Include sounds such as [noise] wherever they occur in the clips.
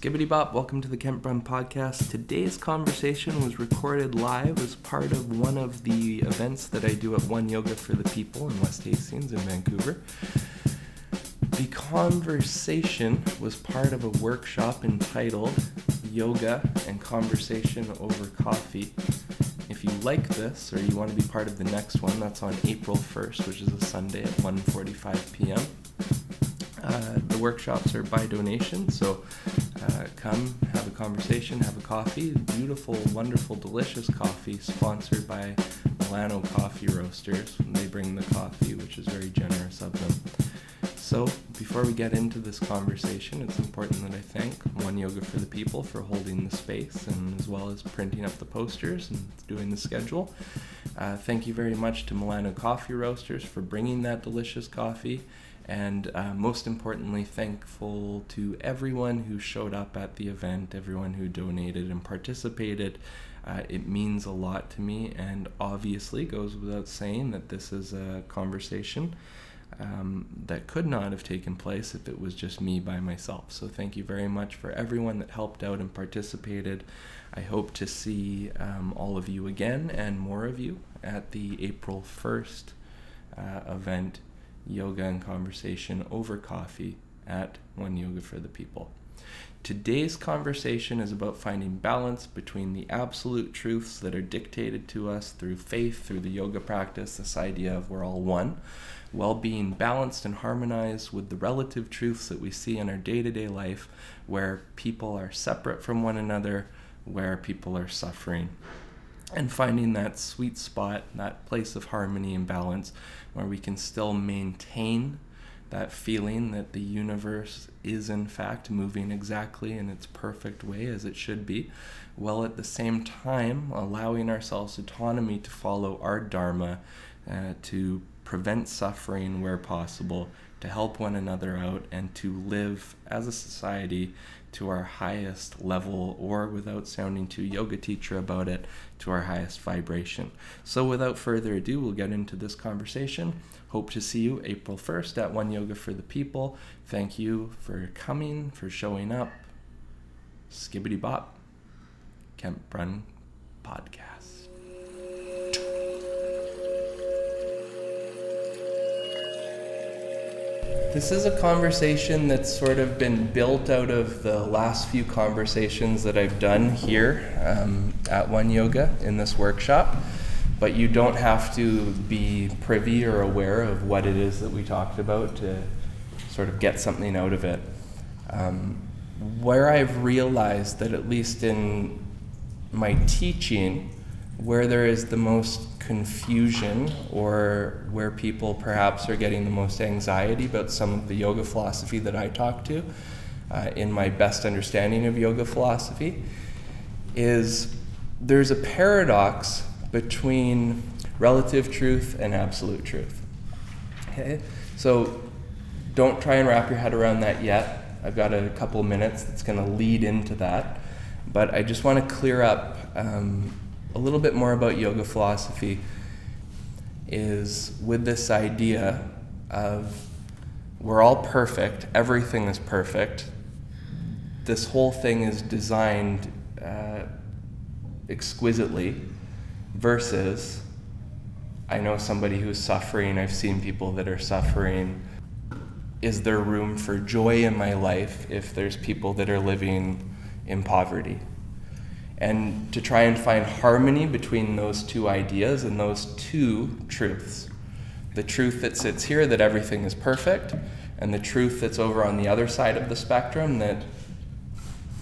Skibbity Bop, welcome to the Kent Brun podcast. Today's conversation was recorded live as part of one of the events that I do at One Yoga for the People in West Hastings in Vancouver. The conversation was part of a workshop entitled Yoga and Conversation Over Coffee. If you like this or you want to be part of the next one, that's on April 1st, which is a Sunday at 1:45 p.m. Uh, the workshops are by donation, so uh, come have a conversation, have a coffee. Beautiful, wonderful, delicious coffee sponsored by Milano Coffee Roasters. They bring the coffee, which is very generous of them. So, before we get into this conversation, it's important that I thank One Yoga for the People for holding the space and as well as printing up the posters and doing the schedule. Uh, thank you very much to Milano Coffee Roasters for bringing that delicious coffee and uh, most importantly, thankful to everyone who showed up at the event, everyone who donated and participated. Uh, it means a lot to me, and obviously goes without saying that this is a conversation um, that could not have taken place if it was just me by myself. So, thank you very much for everyone that helped out and participated. I hope to see um, all of you again and more of you at the April 1st uh, event yoga and conversation over coffee at One Yoga for the People. Today's conversation is about finding balance between the absolute truths that are dictated to us through faith, through the yoga practice, this idea of we're all one, while being balanced and harmonized with the relative truths that we see in our day to day life where people are separate from one another, where people are suffering and finding that sweet spot, that place of harmony and balance where we can still maintain that feeling that the universe is in fact moving exactly in its perfect way as it should be, while at the same time allowing ourselves autonomy to follow our dharma, uh, to prevent suffering where possible, to help one another out, and to live as a society to our highest level, or without sounding too yoga teacher about it, to our highest vibration. So, without further ado, we'll get into this conversation. Hope to see you April 1st at One Yoga for the People. Thank you for coming, for showing up. Skibbity Bop, Kent Brun Podcast. This is a conversation that's sort of been built out of the last few conversations that I've done here um, at One Yoga in this workshop, but you don't have to be privy or aware of what it is that we talked about to sort of get something out of it. Um, where I've realized that, at least in my teaching, where there is the most confusion or where people perhaps are getting the most anxiety about some of the yoga philosophy that I talk to, uh, in my best understanding of yoga philosophy, is there's a paradox between relative truth and absolute truth. Okay? So don't try and wrap your head around that yet. I've got a couple minutes that's going to lead into that. But I just want to clear up um, a little bit more about yoga philosophy is with this idea of we're all perfect, everything is perfect. This whole thing is designed uh, exquisitely, versus I know somebody who's suffering, I've seen people that are suffering. Is there room for joy in my life if there's people that are living in poverty? And to try and find harmony between those two ideas and those two truths. The truth that sits here that everything is perfect, and the truth that's over on the other side of the spectrum that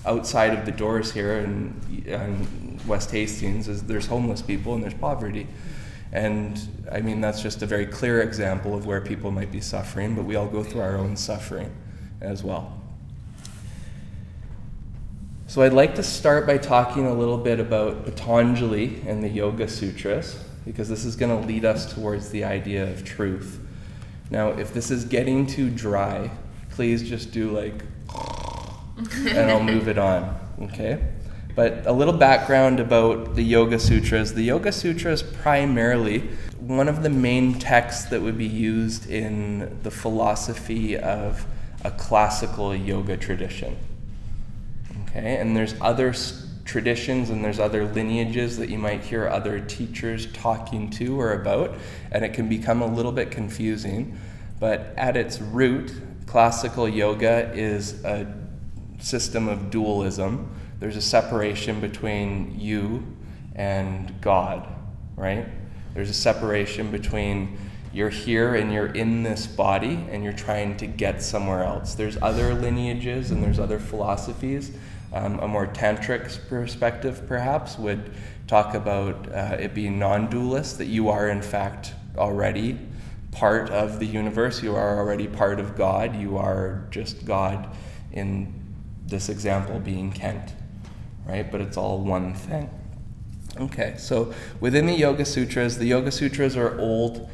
outside of the doors here in, in West Hastings is there's homeless people and there's poverty. And I mean, that's just a very clear example of where people might be suffering, but we all go through our own suffering as well. So I'd like to start by talking a little bit about Patanjali and the Yoga Sutras, because this is going to lead us towards the idea of truth. Now, if this is getting too dry, please just do like, [laughs] and I'll move it on, okay? But a little background about the Yoga Sutras. The Yoga Sutras primarily one of the main texts that would be used in the philosophy of a classical yoga tradition. Okay, and there's other traditions and there's other lineages that you might hear other teachers talking to or about, and it can become a little bit confusing. But at its root, classical yoga is a system of dualism. There's a separation between you and God, right? There's a separation between you're here and you're in this body and you're trying to get somewhere else. There's other lineages and there's other philosophies. Um, a more tantric perspective, perhaps, would talk about uh, it being non dualist, that you are, in fact, already part of the universe. You are already part of God. You are just God in this example being Kent, right? But it's all one thing. Okay, so within the Yoga Sutras, the Yoga Sutras are old.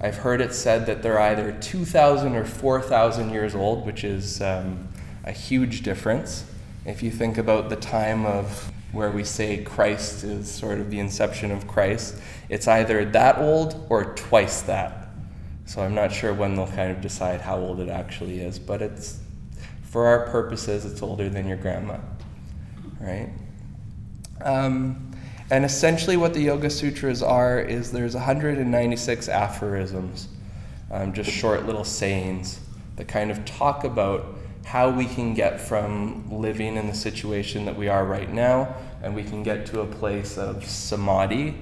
I've heard it said that they're either 2,000 or 4,000 years old, which is um, a huge difference. If you think about the time of where we say Christ is sort of the inception of Christ, it's either that old or twice that. So I'm not sure when they'll kind of decide how old it actually is, but it's for our purposes, it's older than your grandma, right? Um, and essentially, what the Yoga Sutras are is there's 196 aphorisms, um, just short little sayings that kind of talk about how we can get from living in the situation that we are right now and we can get to a place of samadhi.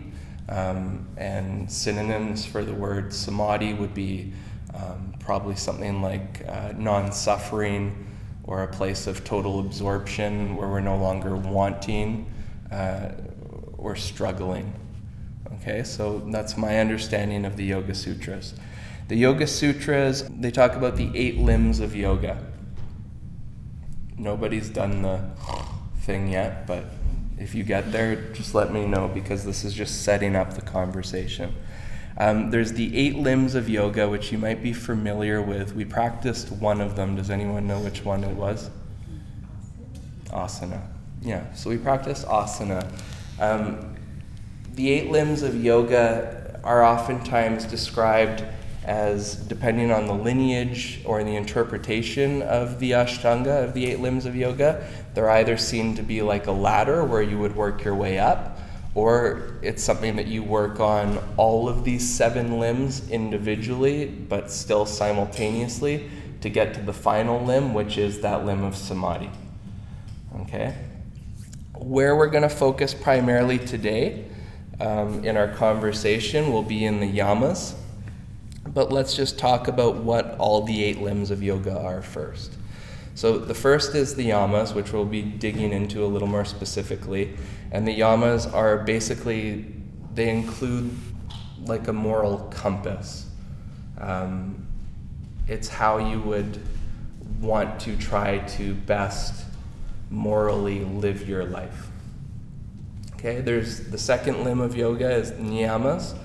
Um, and synonyms for the word samadhi would be um, probably something like uh, non suffering or a place of total absorption where we're no longer wanting. Uh, or struggling. Okay, so that's my understanding of the Yoga Sutras. The Yoga Sutras, they talk about the eight limbs of yoga. Nobody's done the thing yet, but if you get there, just let me know because this is just setting up the conversation. Um, there's the eight limbs of yoga, which you might be familiar with. We practiced one of them. Does anyone know which one it was? Asana. Yeah, so we practiced asana. Um, the eight limbs of yoga are oftentimes described as, depending on the lineage or the interpretation of the Ashtanga, of the eight limbs of yoga, they're either seen to be like a ladder where you would work your way up, or it's something that you work on all of these seven limbs individually, but still simultaneously to get to the final limb, which is that limb of samadhi. Okay? where we're going to focus primarily today um, in our conversation will be in the yamas. But let's just talk about what all the eight limbs of yoga are first. So, the first is the yamas, which we'll be digging into a little more specifically. And the yamas are basically, they include like a moral compass. Um, it's how you would want to try to best morally live your life. Okay, there's the second limb of yoga is niyamas,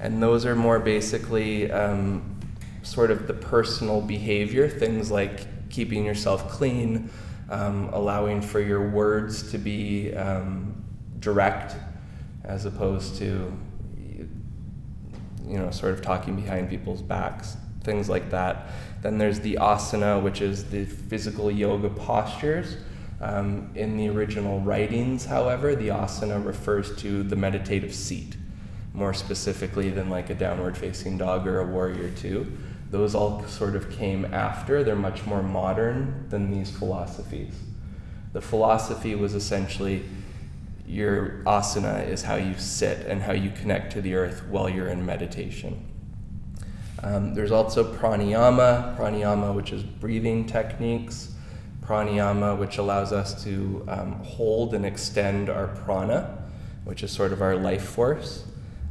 and those are more basically um, sort of the personal behavior, things like keeping yourself clean, um, allowing for your words to be um, direct as opposed to you know sort of talking behind people's backs things like that. Then there's the asana which is the physical yoga postures. Um, in the original writings, however, the asana refers to the meditative seat, more specifically than like a downward facing dog or a warrior two. Those all sort of came after. They're much more modern than these philosophies. The philosophy was essentially your asana is how you sit and how you connect to the earth while you're in meditation. Um, there's also pranayama, pranayama, which is breathing techniques pranayama, which allows us to um, hold and extend our prana, which is sort of our life force.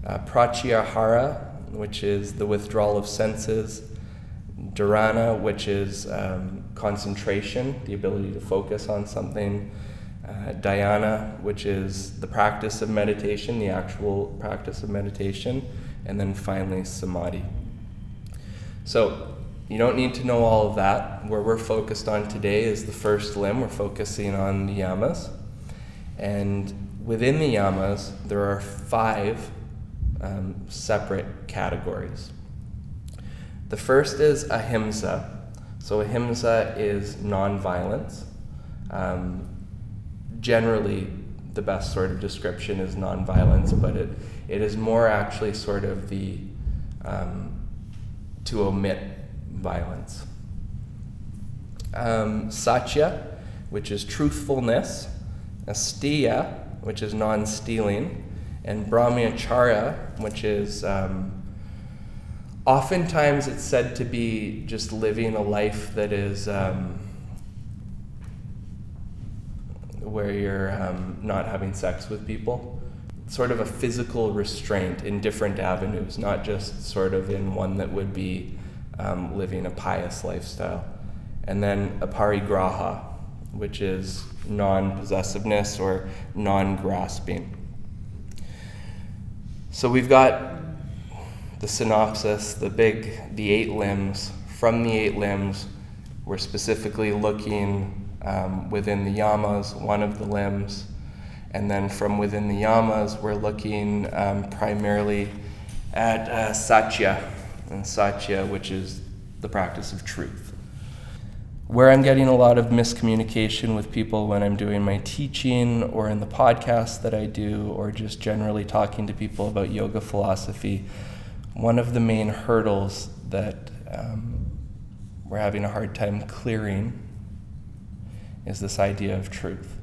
Uh, pratyahara, which is the withdrawal of senses. Dharana, which is um, concentration, the ability to focus on something. Uh, dhyana, which is the practice of meditation, the actual practice of meditation. And then finally, samadhi. So, you don't need to know all of that. Where we're focused on today is the first limb. We're focusing on the yamas. And within the yamas, there are five um, separate categories. The first is ahimsa. So, ahimsa is nonviolence. Um, generally the best sort of description is nonviolence, but it, it is more actually sort of the um, to omit violence. Um, satya, which is truthfulness, asteya, which is non stealing, and brahmacharya, which is um, oftentimes it's said to be just living a life that is um, where you're um, not having sex with people. Sort of a physical restraint in different avenues, not just sort of in one that would be um, living a pious lifestyle. And then aparigraha, which is non possessiveness or non grasping. So we've got the synopsis, the big, the eight limbs. From the eight limbs, we're specifically looking um, within the yamas, one of the limbs. And then from within the yamas, we're looking um, primarily at uh, satya, and satya, which is the practice of truth. Where I'm getting a lot of miscommunication with people when I'm doing my teaching or in the podcast that I do, or just generally talking to people about yoga philosophy, one of the main hurdles that um, we're having a hard time clearing is this idea of truth.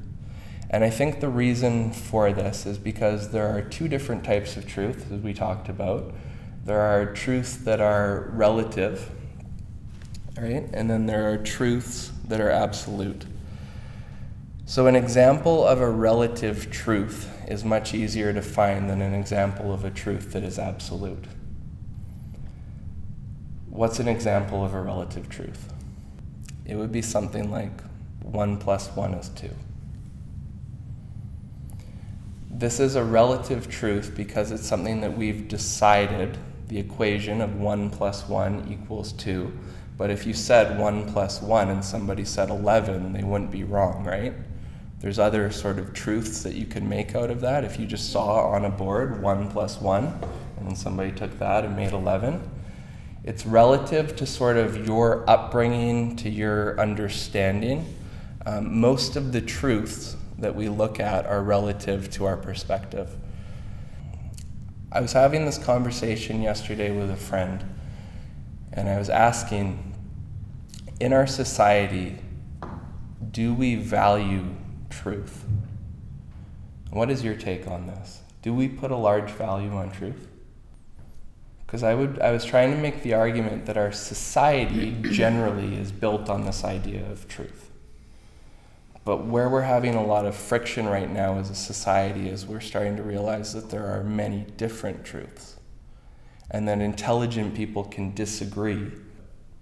And I think the reason for this is because there are two different types of truth, as we talked about. There are truths that are relative, right? And then there are truths that are absolute. So, an example of a relative truth is much easier to find than an example of a truth that is absolute. What's an example of a relative truth? It would be something like 1 plus 1 is 2. This is a relative truth because it's something that we've decided the equation of 1 plus 1 equals 2 but if you said 1 plus 1 and somebody said 11, they wouldn't be wrong, right? There's other sort of truths that you can make out of that. If you just saw on a board 1 plus 1, and then somebody took that and made 11, it's relative to sort of your upbringing, to your understanding. Um, most of the truths that we look at are relative to our perspective. I was having this conversation yesterday with a friend and I was asking, in our society, do we value truth? What is your take on this? Do we put a large value on truth? Because I would I was trying to make the argument that our society generally is built on this idea of truth. But where we're having a lot of friction right now as a society is we're starting to realize that there are many different truths and that intelligent people can disagree,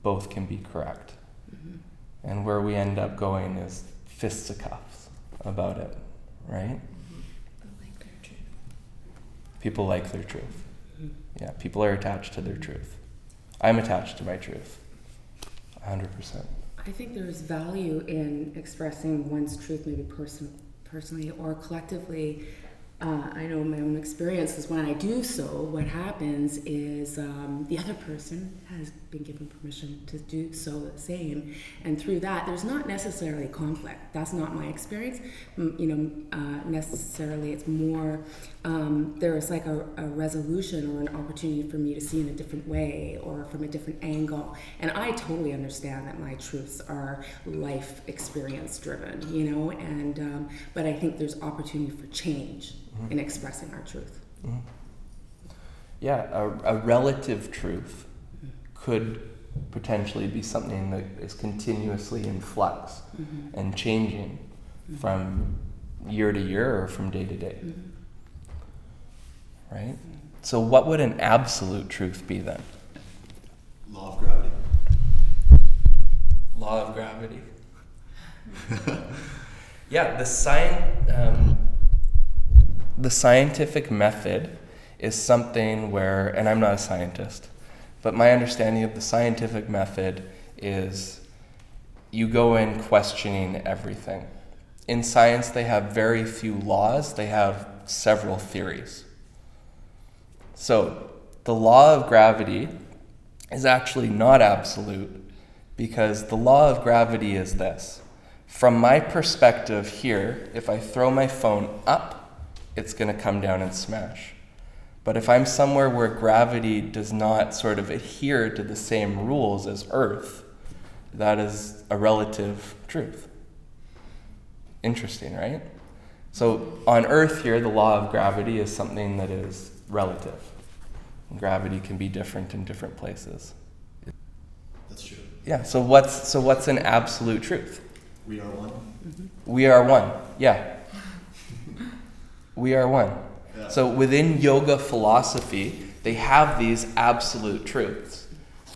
both can be correct. Mm-hmm. And where we end up going is fisticuffs about it, right? People like their truth. people like their truth. Mm-hmm. Yeah, people are attached to their truth. I'm attached to my truth, 100%. I think there's value in expressing one's truth, maybe person, personally or collectively, uh, I know my own experience is when I do so, what happens is um, the other person has been given permission to do so the same, and through that, there's not necessarily conflict. That's not my experience. you know, uh, necessarily, it's more um, there is like a, a, resolution or an opportunity for me to see in a different way or from a different angle. And I totally understand that my truths are life experience driven, you know. And um, but I think there's opportunity for change mm-hmm. in expressing our truth. Mm-hmm. Yeah, a, a, relative truth could potentially be something that is continuously in flux mm-hmm. and changing mm-hmm. from year to year or from day to day. Mm-hmm. Right? So, what would an absolute truth be then? Law of gravity. Law of gravity. [laughs] yeah, the sign. Um, the scientific method is something where, and I'm not a scientist, but my understanding of the scientific method is you go in questioning everything. In science, they have very few laws, they have several theories. So, the law of gravity is actually not absolute because the law of gravity is this From my perspective here, if I throw my phone up, it's going to come down and smash. But if I'm somewhere where gravity does not sort of adhere to the same rules as Earth, that is a relative truth. Interesting, right? So on Earth here, the law of gravity is something that is relative. Gravity can be different in different places. That's true. Yeah, so what's so what's an absolute truth? We are one. Mm-hmm. We are one. Yeah. We are one. Yeah. So within yoga philosophy, they have these absolute truths.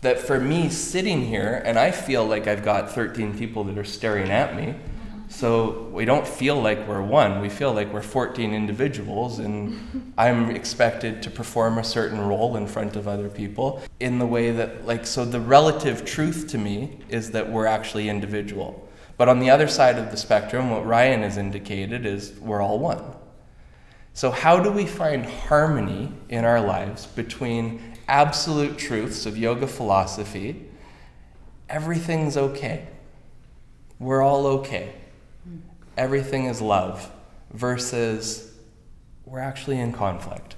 That for me sitting here and I feel like I've got 13 people that are staring at me. So we don't feel like we're one. We feel like we're 14 individuals and [laughs] I'm expected to perform a certain role in front of other people in the way that like so the relative truth to me is that we're actually individual. But on the other side of the spectrum, what Ryan has indicated is we're all one. So, how do we find harmony in our lives between absolute truths of yoga philosophy? Everything's okay. We're all okay. Everything is love, versus we're actually in conflict.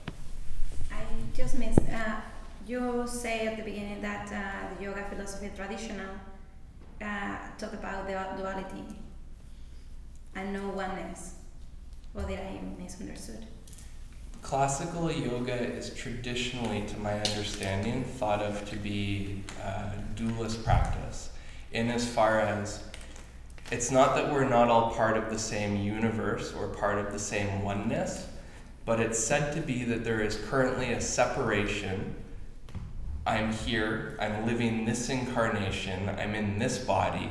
I just missed. Uh, you say at the beginning that uh, the yoga philosophy traditional uh, talk about the duality and no oneness. Or I misunderstood? Classical yoga is traditionally, to my understanding, thought of to be a dualist practice, in as far as it's not that we're not all part of the same universe or part of the same oneness, but it's said to be that there is currently a separation. I'm here, I'm living this incarnation, I'm in this body,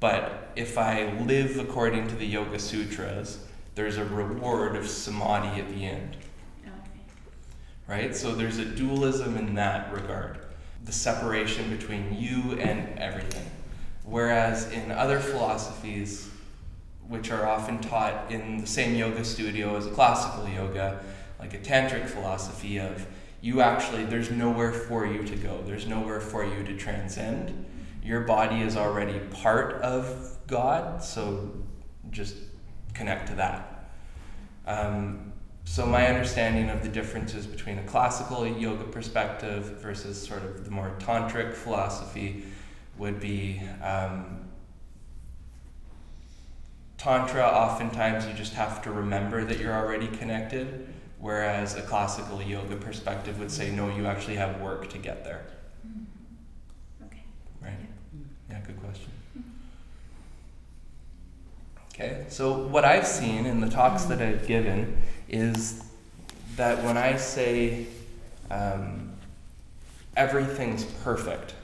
but if I live according to the Yoga Sutras, there's a reward of samadhi at the end Okay. right? So there's a dualism in that regard, the separation between you and everything. Whereas in other philosophies, which are often taught in the same yoga studio as a classical yoga, like a tantric philosophy of you actually, there's nowhere for you to go, there's nowhere for you to transcend. Your body is already part of God, so just connect to that. Um, so my understanding of the differences between a classical yoga perspective versus sort of the more tantric philosophy would be um, tantra. Oftentimes, you just have to remember that you're already connected, whereas a classical yoga perspective would say, no, you actually have work to get there. Okay. Right? Yeah, good question. Okay, so what I've seen in the talks that I've given is that when I say um, everything's perfect,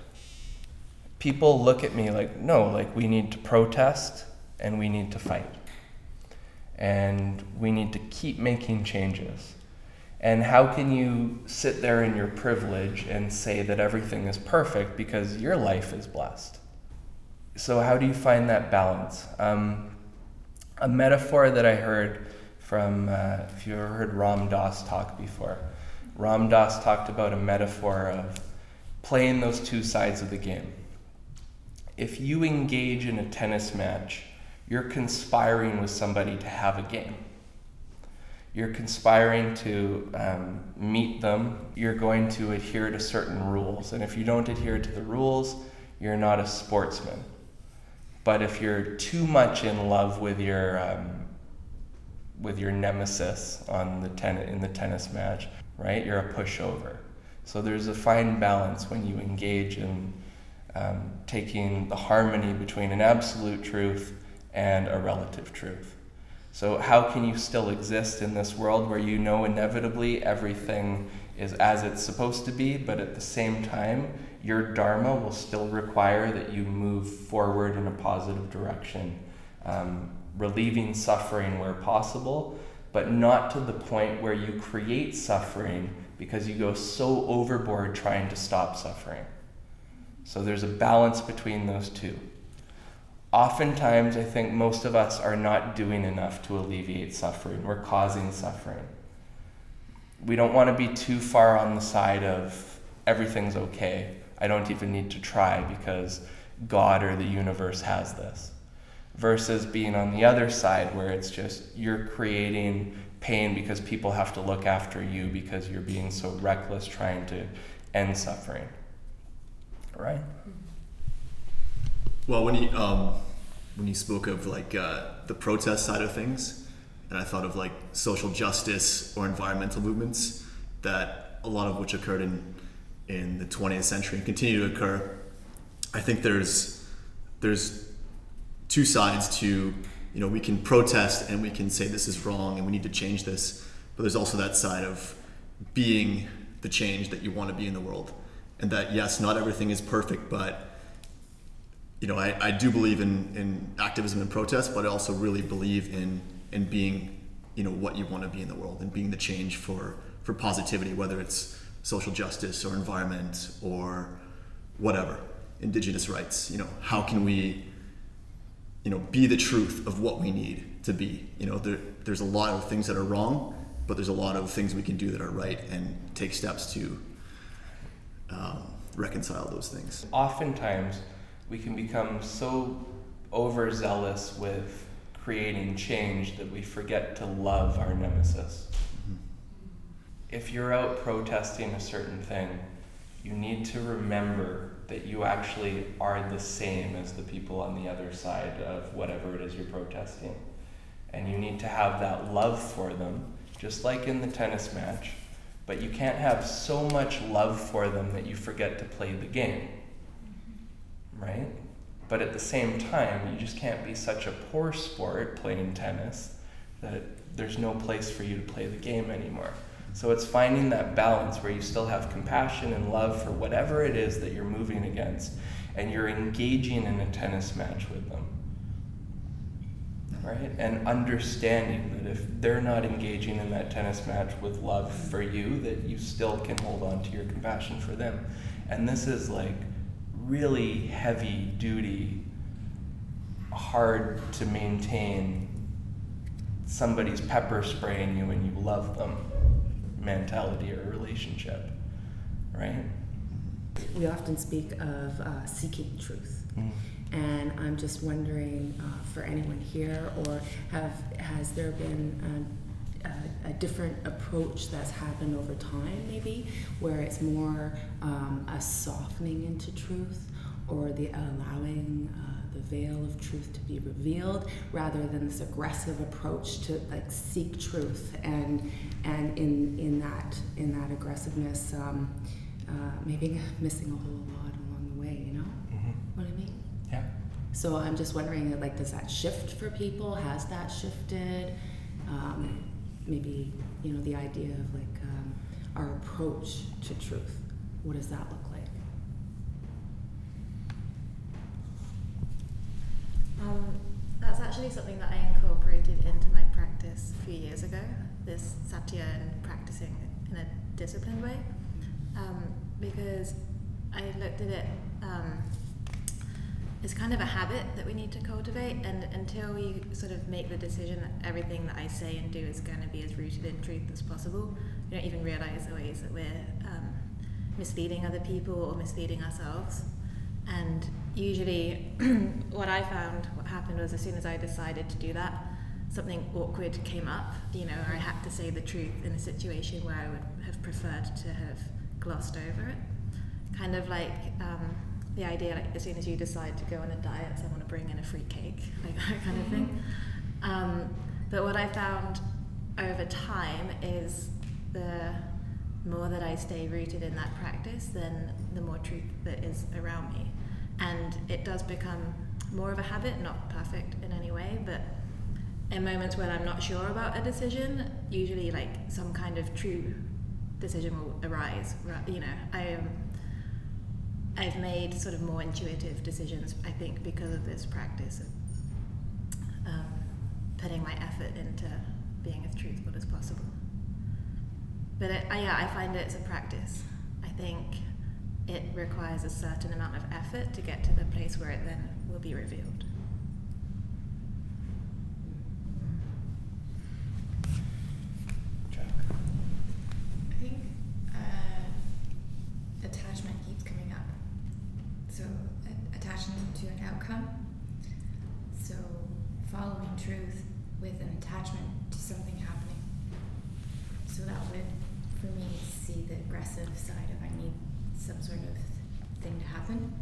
people look at me like, no, like we need to protest and we need to fight. And we need to keep making changes. And how can you sit there in your privilege and say that everything is perfect because your life is blessed? So, how do you find that balance? Um, a metaphor that I heard from, uh, if you ever heard Ram Dass talk before, Ram Dass talked about a metaphor of playing those two sides of the game. If you engage in a tennis match, you're conspiring with somebody to have a game. You're conspiring to um, meet them. You're going to adhere to certain rules. And if you don't adhere to the rules, you're not a sportsman. But if you're too much in love with your um, with your nemesis on the ten- in the tennis match, right? You're a pushover. So there's a fine balance when you engage in um, taking the harmony between an absolute truth and a relative truth. So how can you still exist in this world where you know inevitably everything is as it's supposed to be, but at the same time, your dharma will still require that you move forward in a positive direction, um, relieving suffering where possible, but not to the point where you create suffering because you go so overboard trying to stop suffering. So there's a balance between those two. Oftentimes, I think most of us are not doing enough to alleviate suffering. We're causing suffering. We don't want to be too far on the side of everything's okay. I don't even need to try because God or the universe has this. versus being on the other side where it's just you're creating pain because people have to look after you because you're being so reckless trying to end suffering. Right? Well, when you um, when you spoke of like uh, the protest side of things, and I thought of like social justice or environmental movements that a lot of which occurred in in the 20th century and continue to occur. I think there's there's two sides to you know we can protest and we can say this is wrong and we need to change this, but there's also that side of being the change that you want to be in the world, and that yes, not everything is perfect, but you know, I, I do believe in, in activism and protest, but I also really believe in in being, you know, what you want to be in the world and being the change for for positivity, whether it's social justice or environment or whatever, indigenous rights. You know, how can we, you know, be the truth of what we need to be? You know, there, there's a lot of things that are wrong, but there's a lot of things we can do that are right and take steps to um, reconcile those things. Oftentimes, we can become so overzealous with creating change that we forget to love our nemesis. If you're out protesting a certain thing, you need to remember that you actually are the same as the people on the other side of whatever it is you're protesting. And you need to have that love for them, just like in the tennis match. But you can't have so much love for them that you forget to play the game right? But at the same time, you just can't be such a poor sport playing tennis that there's no place for you to play the game anymore. So it's finding that balance where you still have compassion and love for whatever it is that you're moving against, and you're engaging in a tennis match with them. Right? And understanding that if they're not engaging in that tennis match with love for you, that you still can hold on to your compassion for them. And this is like really heavy duty, hard to maintain somebody's pepper spraying you and you love them mentality or relationship, right? We often speak of uh, seeking truth. Mm. And I'm just wondering uh, for anyone here, or have has there been a, a, a, different approach that's happened over time, maybe, where it's more um, a softening into truth, or the allowing uh, veil of truth to be revealed, rather than this aggressive approach to like seek truth, and and in in that in that aggressiveness, um, uh, maybe missing a whole lot along the way. You know Mm-hmm. what I mean? Yeah. So I'm just wondering, like, does that shift for people? Has that shifted? Um, maybe you know the idea of like um, our approach to truth. What does that look like? Um, that's actually something that I incorporated into my practice a few years ago. This satya and practicing in a disciplined way, um, because I looked at it. Um, it's kind of a habit that we need to cultivate, and until we sort of make the decision that everything that I say and do is going to be as rooted in truth as possible, we don't even realize the ways that we're um, misleading other people or misleading ourselves. And usually, [clears throat] what I found, what happened was as soon as I decided to do that, something awkward came up, you know, or I had to say the truth in a situation where I would have preferred to have glossed over it. Kind of like, um, the idea like as soon as you decide to go on a diet, I want to bring in a free cake, [laughs] like that kind of thing. Um, but what I found over time is the more that I stay rooted in that practice, then the more truth that is around me. And it does become more of a habit, not perfect in any way, but in moments when I'm not sure about a decision, usually like some kind of true decision will arise. You know, I um, I've made sort of more intuitive decisions, I think, because of this practice of um, putting my effort into being as truthful as possible. But it, I, yeah, I find it's a practice. I think it requires a certain amount of effort to get to the place where it then will be revealed. I think uh, attachment keeps coming up. So, uh, attachment to an outcome. So, following truth with an attachment to something happening. So, that would, for me, see the aggressive side of I need some sort of thing to happen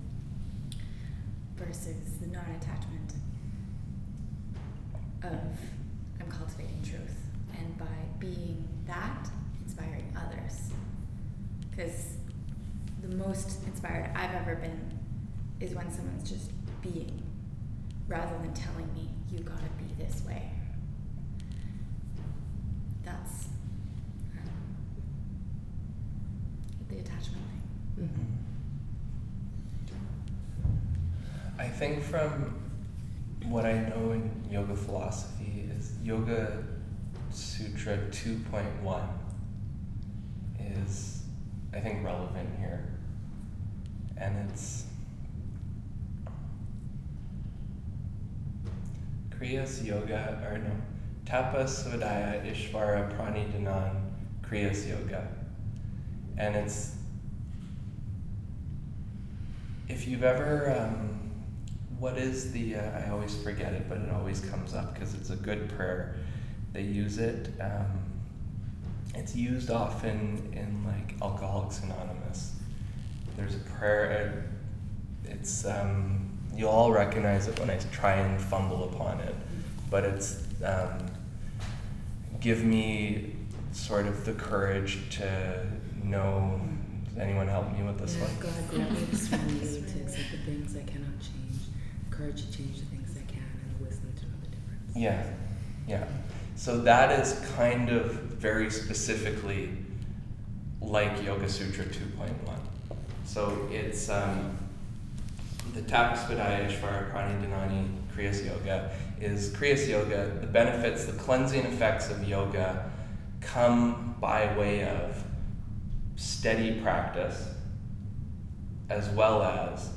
versus the non-attachment of I'm cultivating truth and by being that, inspiring others. Because the most inspired I've ever been is when someone's just being rather than telling me you gotta be this way. That's um, the attachment thing. Mhm. I think from what I know in yoga philosophy is Yoga Sutra 2.1 is, I think, relevant here. And it's Kriyas Yoga, or no, Tapa Svadhyaya Ishvara Pranidhanan Kriyas Yoga. And it's if you've ever, um, what is the, uh, I always forget it, but it always comes up because it's a good prayer. They use it. Um, it's used often in like Alcoholics Anonymous. There's a prayer, it's, um, you'll all recognize it when I try and fumble upon it, but it's, um, give me sort of the courage to know. Does anyone help me with this Yeah, one? God grant me the serenity to accept the things I cannot courage to change the things I can, and the wisdom to know the difference. Yeah, yeah. So that is kind of very specifically like Yoga Sutra 2.1. So it's um, the Tapaspadaya Ishvara Pranidhanani Kriyas Yoga is Kriyas Yoga. The benefits, the cleansing effects of yoga come by way of steady practice as well as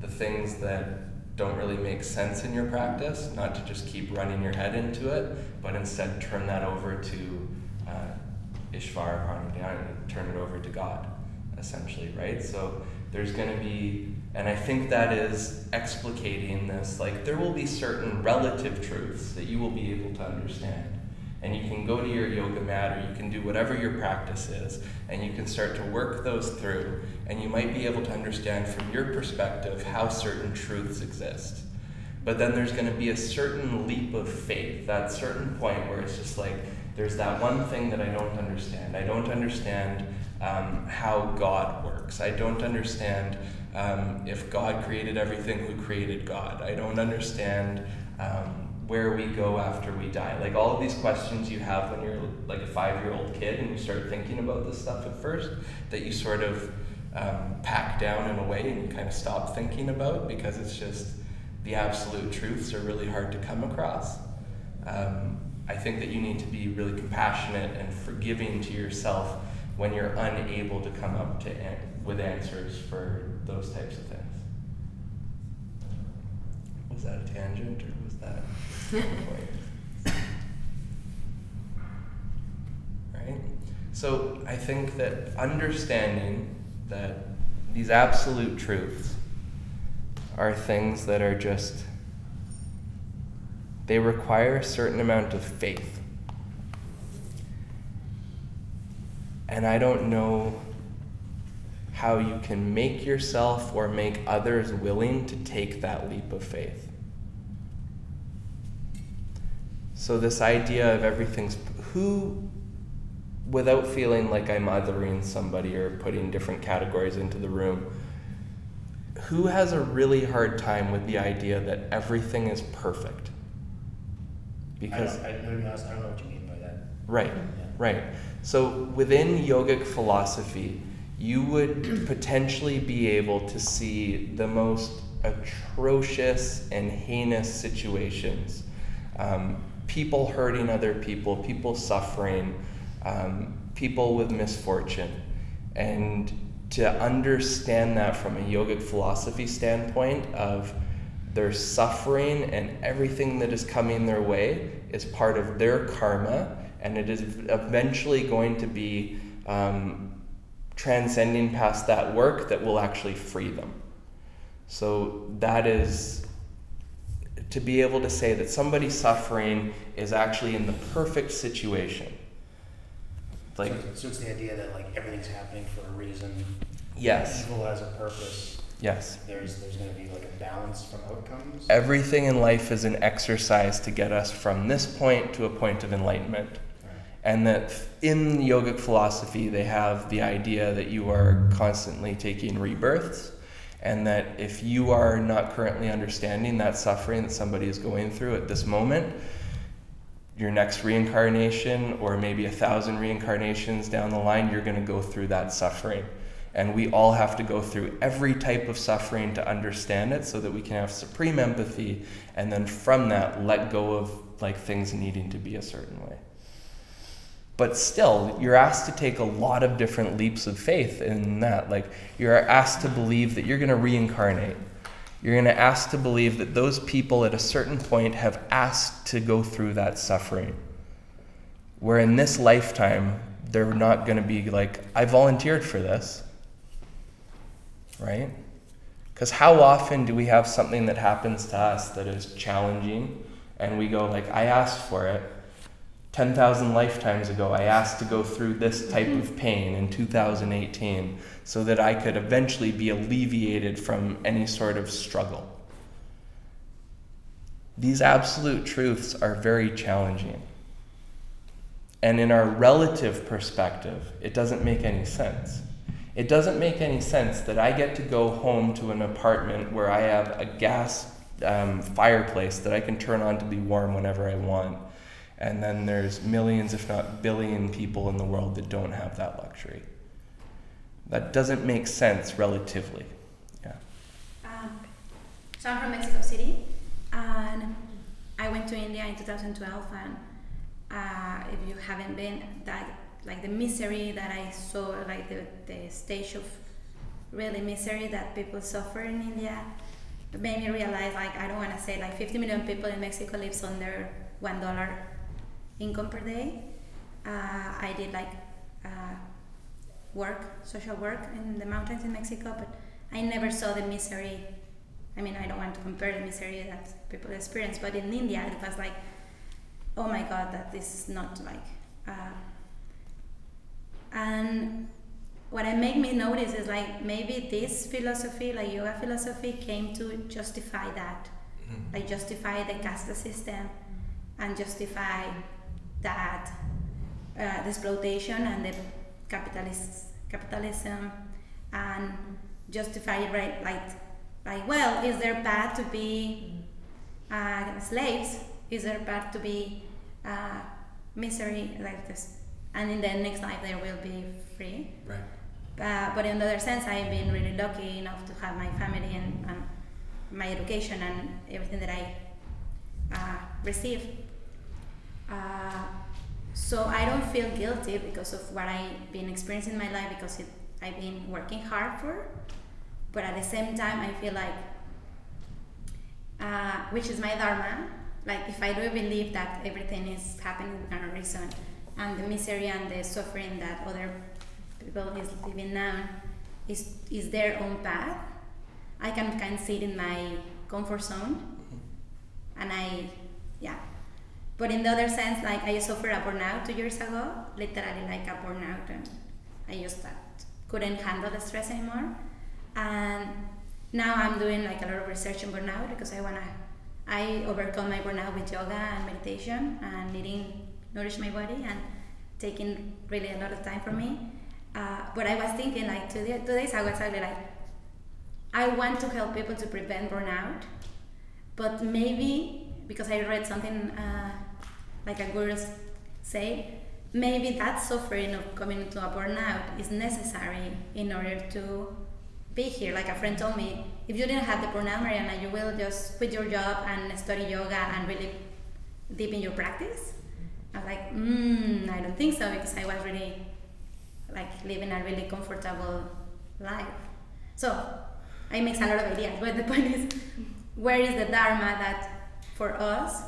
the things that don't really make sense in your practice, not to just keep running your head into it, but instead turn that over to uh, Ishvara Pranidhana, turn it over to God, essentially, right? So there's going to be, and I think that is explicating this, like there will be certain relative truths that you will be able to understand. And you can go to your yoga mat or you can do whatever your practice is, and you can start to work those through, and you might be able to understand from your perspective how certain truths exist. But then there's going to be a certain leap of faith, that certain point where it's just like, there's that one thing that I don't understand. I don't understand um, how God works. I don't understand um, if God created everything, who created God. I don't understand um, where we go after we die. Like all of these questions you have when you're like a five year old kid and you start thinking about this stuff at first, that you sort of um, pack down in a way and kind of stop thinking about because it's just the absolute truths are really hard to come across. Um, I think that you need to be really compassionate and forgiving to yourself when you're unable to come up to an- with answers for those types of things. Was that a tangent or that [coughs] right? So I think that understanding that these absolute truths are things that are just they require a certain amount of faith. And I don't know how you can make yourself or make others willing to take that leap of faith. So, this idea of everything's who, without feeling like I'm othering somebody or putting different categories into the room, who has a really hard time with the idea that everything is perfect? Because I, don't, I, be honest, I don't know what you mean by that. Right, Yeah. right. So within yogic philosophy, you would potentially be able to see the most atrocious and heinous situations. Um, people hurting other people, people suffering, um, people with misfortune. And to understand that from a yogic philosophy standpoint of their suffering and everything that is coming their way is part of their karma and it is eventually going to be um, transcending past that work that will actually free them. So that is to be able to say that somebody suffering is actually in the perfect situation. Like so, so it's the idea that like everything's happening for a reason. yes, Evil has a purpose. yes. There's there's going to be like a balance from outcomes. Everything in life is an exercise to get us from this point to a point of enlightenment. Right. And that in yogic philosophy, they have the idea that you are constantly taking rebirths, and that if you are not currently understanding that suffering that somebody is going through at this moment, your next reincarnation, or maybe a thousand reincarnations down the line, you're going to go through that suffering. And we all have to go through every type of suffering to understand it so that we can have supreme empathy and then from that let go of like things needing to be a certain way. But still, you're asked to take a lot of different leaps of faith in that. Like, you're asked to believe that you're going to reincarnate. You're going to ask to believe that those people at a certain point have asked to go through that suffering. Where in this lifetime, they're not going to be like, I volunteered for this. Right? Because how often do we have something that happens to us that is challenging and we go, like, I asked for it. 10,000 lifetimes ago, I asked to go through this type of pain in 2018 so that I could eventually be alleviated from any sort of struggle. These absolute truths are very challenging. And in our relative perspective, it doesn't make any sense. It doesn't make any sense that I get to go home to an apartment where I have a gas um, fireplace that I can turn on to be warm whenever I want. And then there's millions, if not billion, people in the world that don't have that luxury. That doesn't make sense relatively. Yeah. Um, so I'm from Mexico City, and I went to India in 2012. And uh, if you haven't been, that like the misery that I saw, like the, the stage of really misery that people suffer in India, made me realize like I don't want to say like 50 million people in Mexico lives under one dollar income per day. Uh, I did like uh, work, social work in the mountains in Mexico, but I never saw the misery. I mean, I don't want to compare the misery that people experience, but in India it was like, oh my God, that this is not like. Uh, and what it made me notice is like maybe this philosophy, like yoga philosophy, came to justify that, like justify the caste system, and justify that uh, the exploitation and the capitalist capitalism and justify it right like like well is there bad to be uh, slaves? Is there bad to be uh, misery? Like this. And in the next life there will be free. Right. uh, but in the other sense i've been really lucky enough to have my family and, and my education and everything that i uh, received uh, so I don't feel guilty because of what I've been experiencing in my life because it, I've been working hard for. But at the same time, I feel like, uh, which is my dharma. Like if I do believe that everything is happening for a reason, and the misery and the suffering that other people is living now is is their own path, I can kind of sit in my comfort zone, and I, yeah, but in the other sense, like I suffered a burnout two years ago, literally like a burnout, and I just uh, couldn't handle the stress anymore. And now I'm doing like a lot of research on burnout because I wanna, I overcome my burnout with yoga and meditation and eating, nourish my body and taking really a lot of time for me. Uh, but I was thinking like two, two days ago, exactly like, I want to help people to prevent burnout, but maybe because I read something uh, like a guru say, maybe that suffering of coming into a burnout is necessary in order to be here. Like a friend told me, if you didn't have the burnout, Mariana, you will just quit your job and study yoga and really deep in your practice. I was like, mm, I don't think so because I was really like living a really comfortable life. So I mix a lot of ideas, but the point is, where is the dharma that for us,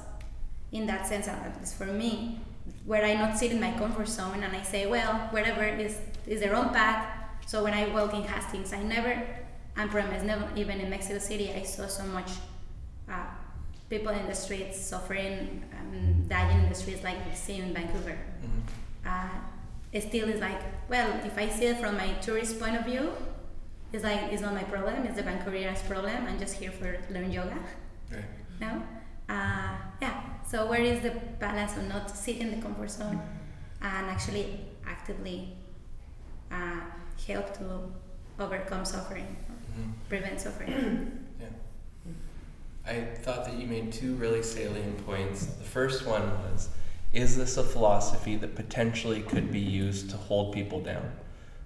in that sense, at least for me, where I not sit in my comfort zone and I say, well, wherever is is their own path. So when I walk in Hastings, I never, I promise, never even in Mexico City, I saw so much uh, people in the streets suffering, um, dying in the streets like we see in Vancouver. Uh, it still is like, well, if I see it from my tourist point of view, it's like it's not my problem. It's the Vancouver's problem. I'm just here for learn yoga. Right. No, uh, yeah. So where is the balance of not sitting in the comfort zone and actually actively uh, help to overcome suffering, Mhm. prevent suffering? Yeah. I thought that you made two really salient points. The first one was Is this a philosophy that potentially could be used to hold people down?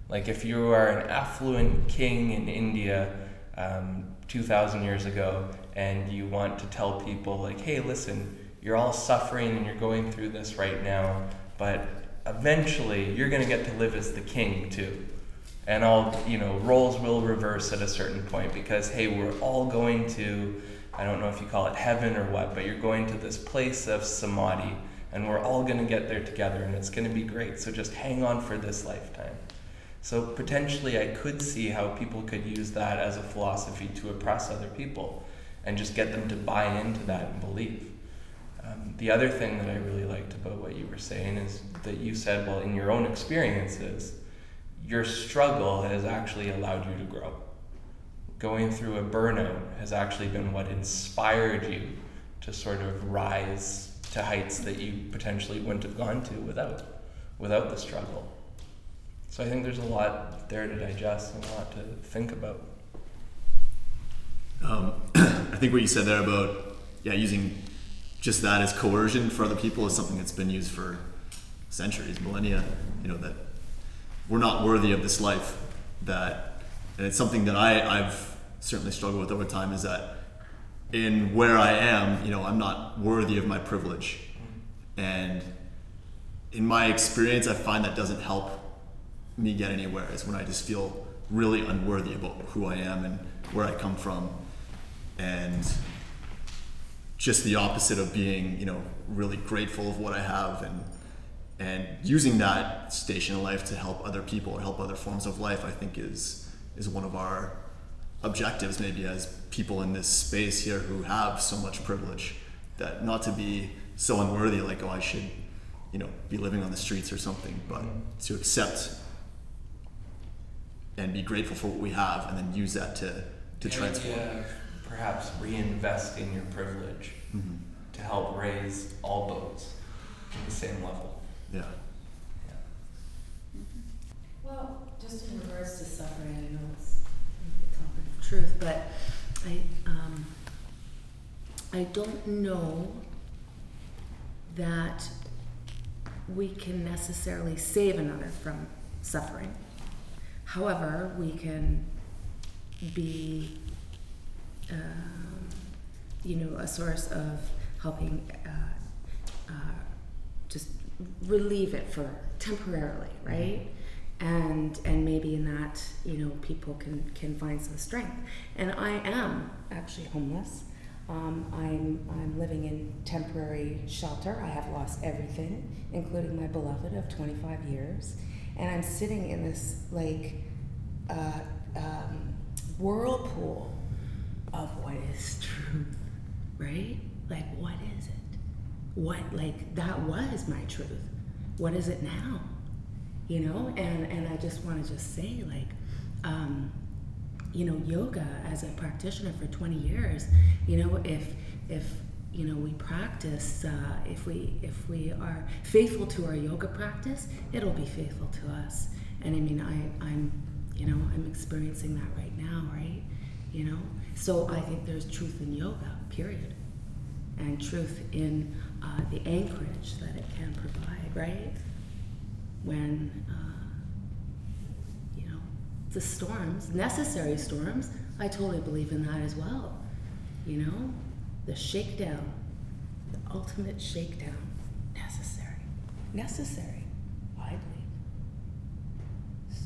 Like, if you are an affluent king in India um, 2,000 years ago and you want to tell people, like, hey, listen, you're all suffering and you're going through this right now, but eventually you're going to get to live as the king too. And all you know roles will reverse at a certain point because hey we're all going to i don't know if you call it heaven or what but you're going to this place of samadhi and we're all going to get there together and it's going to be great. So just hang on for this lifetime. So potentially i could see how people could use that as a philosophy to oppress other people and just get them to buy into that and believe um, the other thing that i really liked about what you were saying is that you said well in your own experiences your struggle has actually allowed you to grow. Going through a burnout has actually been what inspired you to sort of rise to heights that you potentially wouldn't have gone to without without the struggle. So I think there's a lot there to digest and a lot to think about. Um, [clears throat] I think what you said there about yeah using just that as coercion for other people is something that's been used for centuries, millennia. You know that we're not worthy of this life. That and it's something that I, I've certainly struggled with over time is that in where I am, you know, I'm not worthy of my privilege. And in my experience, I find that doesn't help me get anywhere. Is when I just feel really unworthy about who I am and where I come from, and just the opposite of being, you know, really grateful of what I have and and using that station in life to help other people or help other forms of life, I think is is one of our objectives maybe as people in this space here who have so much privilege that not to be so unworthy like oh I should you know be living on the streets or something but mm-hmm. to accept and be grateful for what we have and then use that to to transform. idea of reinvest in your privilege Mhm. to help raise all boats to the same level. yeah Well, just in regards to suffering, I know it's the topic of truth, but I, um, I don't know that we can necessarily save another from suffering. However, we can be, um, you know, a source of helping uh, uh, just relieve it for temporarily, right? And and maybe in that, you know, people can can find some strength. And I am actually homeless. Um, I'm I'm living in temporary shelter. I have lost everything, including my beloved of 25 years, and I'm sitting in this like uh, um, whirlpool of what is truth, right? Like, what is it? What, like, that was my truth. What is it now? You know, and, and I just want to just say, like, um, you know, yoga as a practitioner for 20 years, you know, if, if, you know, we practice, uh, if we, if we are faithful to our yoga practice, it'll be faithful to us. And I mean, I, I'm, you know, I'm experiencing that right now, right? You know, so I think there's truth in yoga, period, and truth in uh, the anchorage that it can provide, right? When, uh, you know, the storms, necessary storms, I totally believe in that as well. You know, the shakedown, the ultimate shakedown, necessary, necessary, I believe.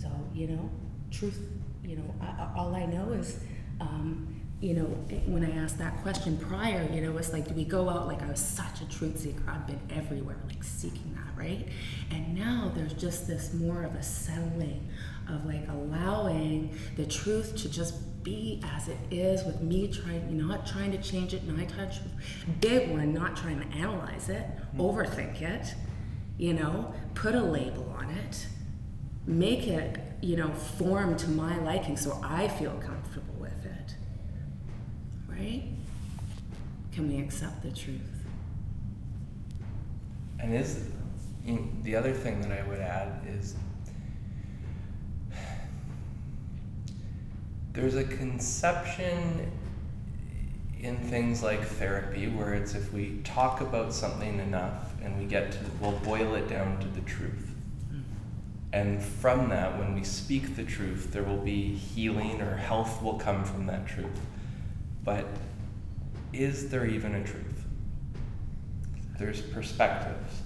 So, you know, truth, you know, I, all I know is, um, you know, when I asked that question prior, you know, it's like, do we go out? Like, I was such a truth seeker. I've been everywhere, like, seeking that, right? And now there's just this more of a settling of like allowing the truth to just be as it is with me trying, not trying to change it, not trying to, big one, not trying to analyze it, mm-hmm. overthink it, you know, put a label on it, make it, you know, form to my liking so I feel comfortable. Right? Can we accept the truth? And is the other thing that I would add is there's a conception in things like therapy where it's if we talk about something enough and we get to we'll boil it down to the truth hmm. and from that when we speak the truth there will be healing or health will come from that truth but is there even a truth? There's perspectives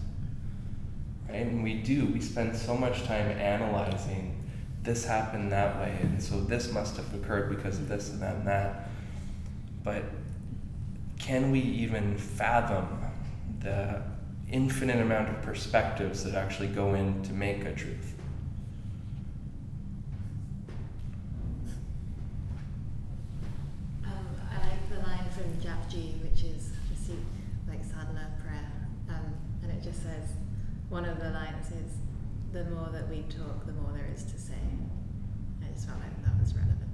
right? And we do. We spend so much time analyzing this happened that way and so this must have occurred because of this and that and that. But can we even fathom the infinite amount of perspectives that actually go in to make a truth? Um, I like the line from Japji, which is the seat, like sadhana prayer, um, and it just says, one of the lines is, "The more that we talk, the more there is to say." I just felt like that was relevant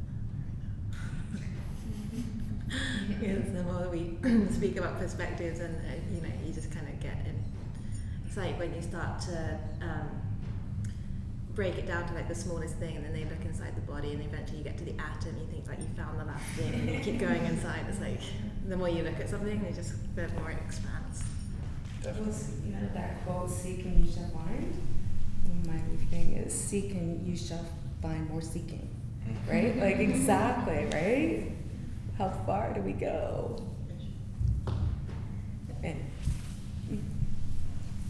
right now. because the more that we [clears throat] speak about perspectives, and uh, you know, you just kind of get in. It's like when you start to um, break it down to like the smallest thing, and then they look inside the body, and eventually you get to the atom. You think like you found the last thing, and you keep going inside. It's like the more you look at something, it just the more it expands. Was, you know, that quote, seek and you shall find. My thing is, seek and you shall find more seeking. Right? Like, exactly, right? How far do we go? And,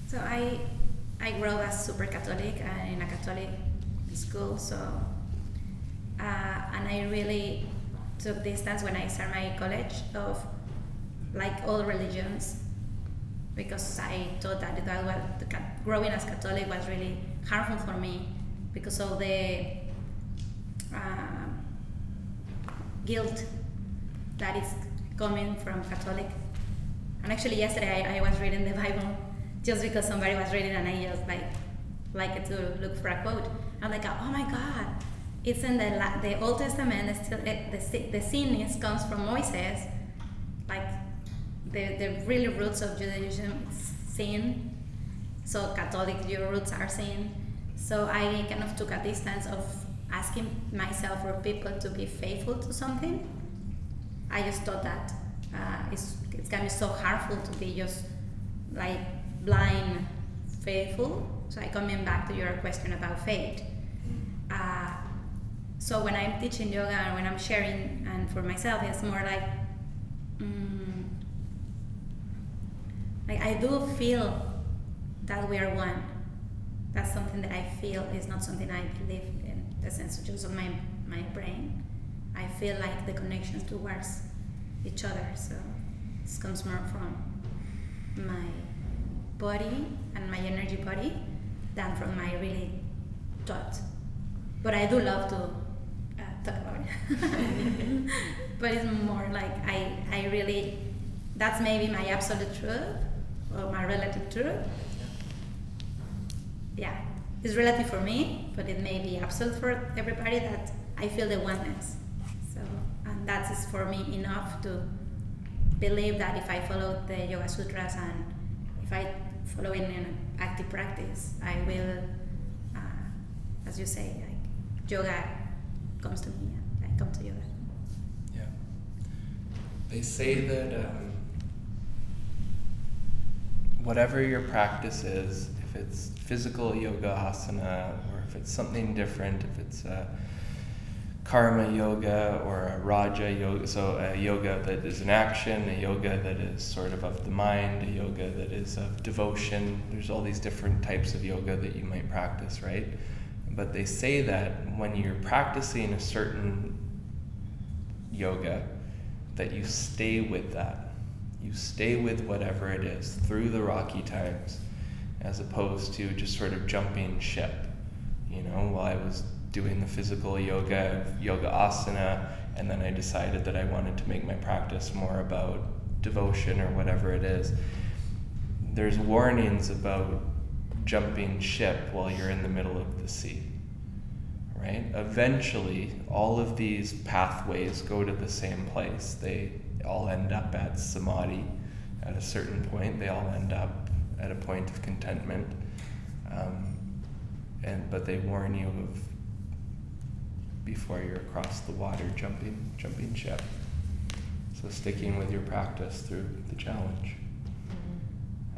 So I I grew up as super Catholic and in a Catholic school, so uh, and I really took distance when I started my college of like all religions because I thought that that was growing as Catholic was really harmful for me because of the uh, guilt that is coming from Catholic. And actually, yesterday I, I was reading the Bible just because somebody was reading, and I just like like to look for a quote. I'm like, oh my God, it's in the the Old Testament. The eh, the the sin is comes from Moses, the the really roots of Judaism is sin. So Catholic your roots are sin. So I kind of took a distance of asking myself or people to be faithful to something. I just thought that uh, it's, it's gonna be so harmful to be just like blind faithful. So I coming back to your question about faith. Uh, so when I'm teaching yoga and when I'm sharing, and for myself, it's more like, mm, like I do feel that we are one. That's something that I feel is not something I believe in the sense of just of my my brain. I feel like the connection towards each other. So this comes more from my body and my energy body than from my really thought. But I do love to uh, talk about it. [laughs] but it's more like I, I really, that's maybe my absolute truth or my relative truth. Yeah, it's relative for me, but it may be absolute for everybody that I feel the oneness. So, and that is for me enough to believe that if I follow the Yoga Sutras and if I follow in an active practice, I will, uh, as you say, like yoga comes to me. I come to yoga. Yeah. They say that um, whatever your practice is, if it's physical yoga asana, or if it's something different, if it's a karma yoga or a raja yoga, so a yoga that is an action, a yoga that is sort of of the mind, a yoga that is of devotion. There's all these different types of yoga that you might practice, right? But they say that when you're practicing a certain yoga, that you stay with that. You stay with whatever it is through the rocky times, as opposed to just sort of jumping ship. You know, while I was doing the physical yoga, yoga asana, and then I decided that I wanted to make my practice more about devotion or whatever it is. There's warnings about jumping ship while you're in the middle of the sea. right? Eventually, all of these pathways go to the same place. They all end up at samadhi at a certain point. They all end up at a point of contentment. Um, and but they warn you of before you're across the water jumping jumping ship. So sticking with your practice through the challenge.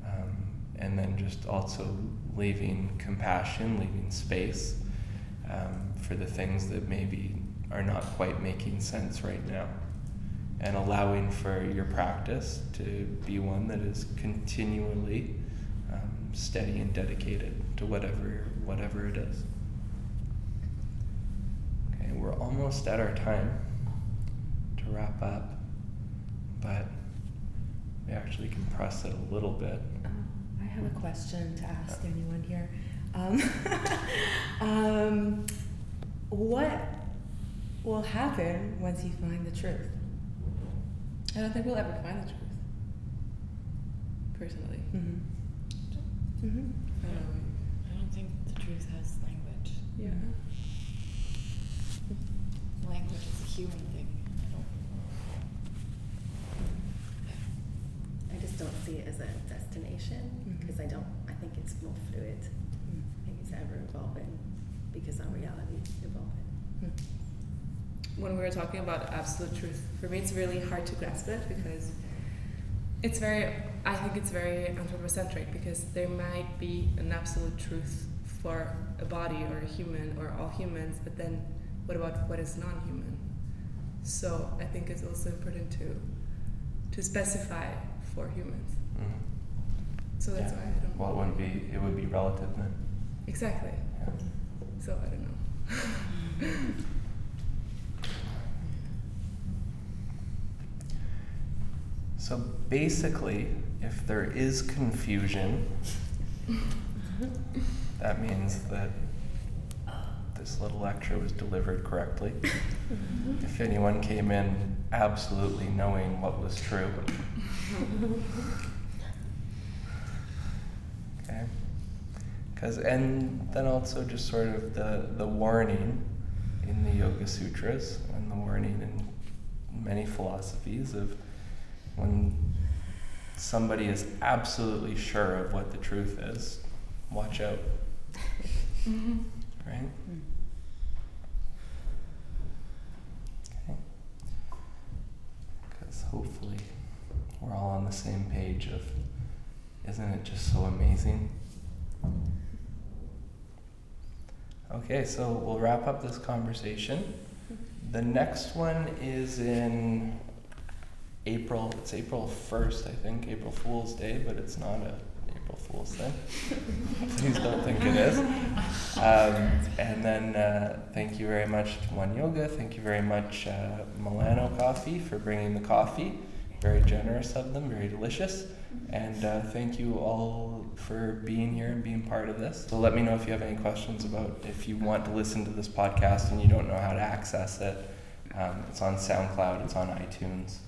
Um, and then just also leaving compassion, leaving space um, for the things that maybe are not quite making sense right now. And allowing for your practice to be one that is continually um, steady and dedicated to whatever whatever it is. Okay, we're almost at our time to wrap up, but we actually compress it a little bit. Um, I have a question to ask anyone here. Um, [laughs] um, what will happen once you find the truth? I don't think we'll ever find the truth. Personally. Mm-hmm. Mm-hmm. Um, I don't think the truth has language. yeah. Language is a human thing. I don't. I just don't see it as a destination because I don't. I think it's more fluid. I think it's ever evolving because our reality is evolving. When we were talking about absolute truth, for me it's really hard to grasp it because it's very, I think it's very anthropocentric because there might be an absolute truth for a body or a human or all humans, but then what about what is non human? So I think it's also important to to specify for humans. Mhm. So that's Yeah. why I don't Well, it wouldn't be. It would be relative then. Exactly. Yeah. So I don't know. [laughs] So basically, if there is confusion, that means that this little lecture was delivered correctly. If anyone came in absolutely knowing what was true, okay, because and then also just sort of the the warning in the Yoga Sutras and the warning in many philosophies of when somebody is absolutely sure of what the truth is, watch out. Mm-hmm. Right? Okay. Because hopefully we're all on the same page of isn't it just so amazing? Okay, so we'll wrap up this conversation. Mm-hmm. The next one is in April. It's April 1st, I think, April Fool's Day, but it's not a April Fool's thing. [laughs] Please don't think it is. Um, and then uh, thank you very much to One Yoga. Thank you very much, uh, Milano Coffee, for bringing the coffee. Very generous of them, very delicious. And uh, thank you all for being here and being part of this. So let me know if you have any questions about if you want to listen to this podcast and you don't know how to access it. Um, it's on SoundCloud, it's on iTunes.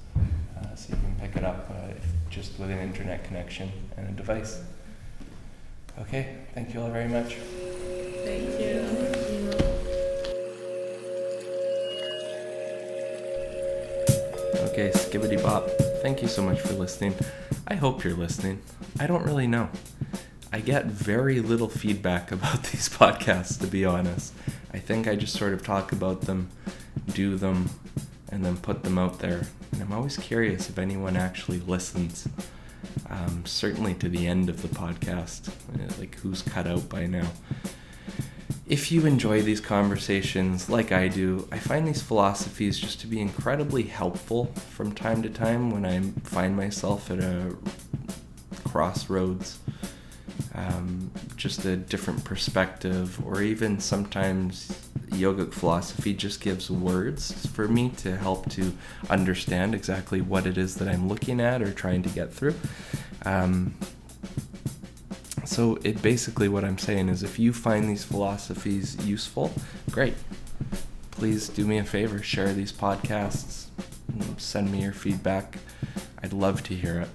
Uh, so you can pick it up uh, if, just with an internet connection and a device. Okay, thank you all very much. Thank you. Okay, Skibbity Bop, thank you so much for listening. I hope you're listening. I don't really know. I get very little feedback [laughs] about these podcasts, to be honest. I think I just sort of talk about them, do them, and then put them out there. And I'm always curious if anyone actually listens. Um, certainly to the end of the podcast, uh, like who's cut out by now. If you enjoy these conversations like I do, I find these philosophies just to be incredibly helpful from time to time when I find myself at a crossroads, um, just a different perspective, or even sometimes yogic philosophy just gives words for me to help to understand exactly what it is that I'm looking at or trying to get through. Um, so it basically what I'm saying is if you find these philosophies useful, great. Please do me a favor, share these podcasts, send me your feedback. I'd love to hear it.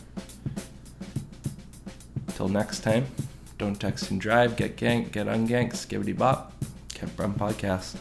Till next time, don't text and drive, get ganked, get unganked, skibbity bop. Brown Podcast.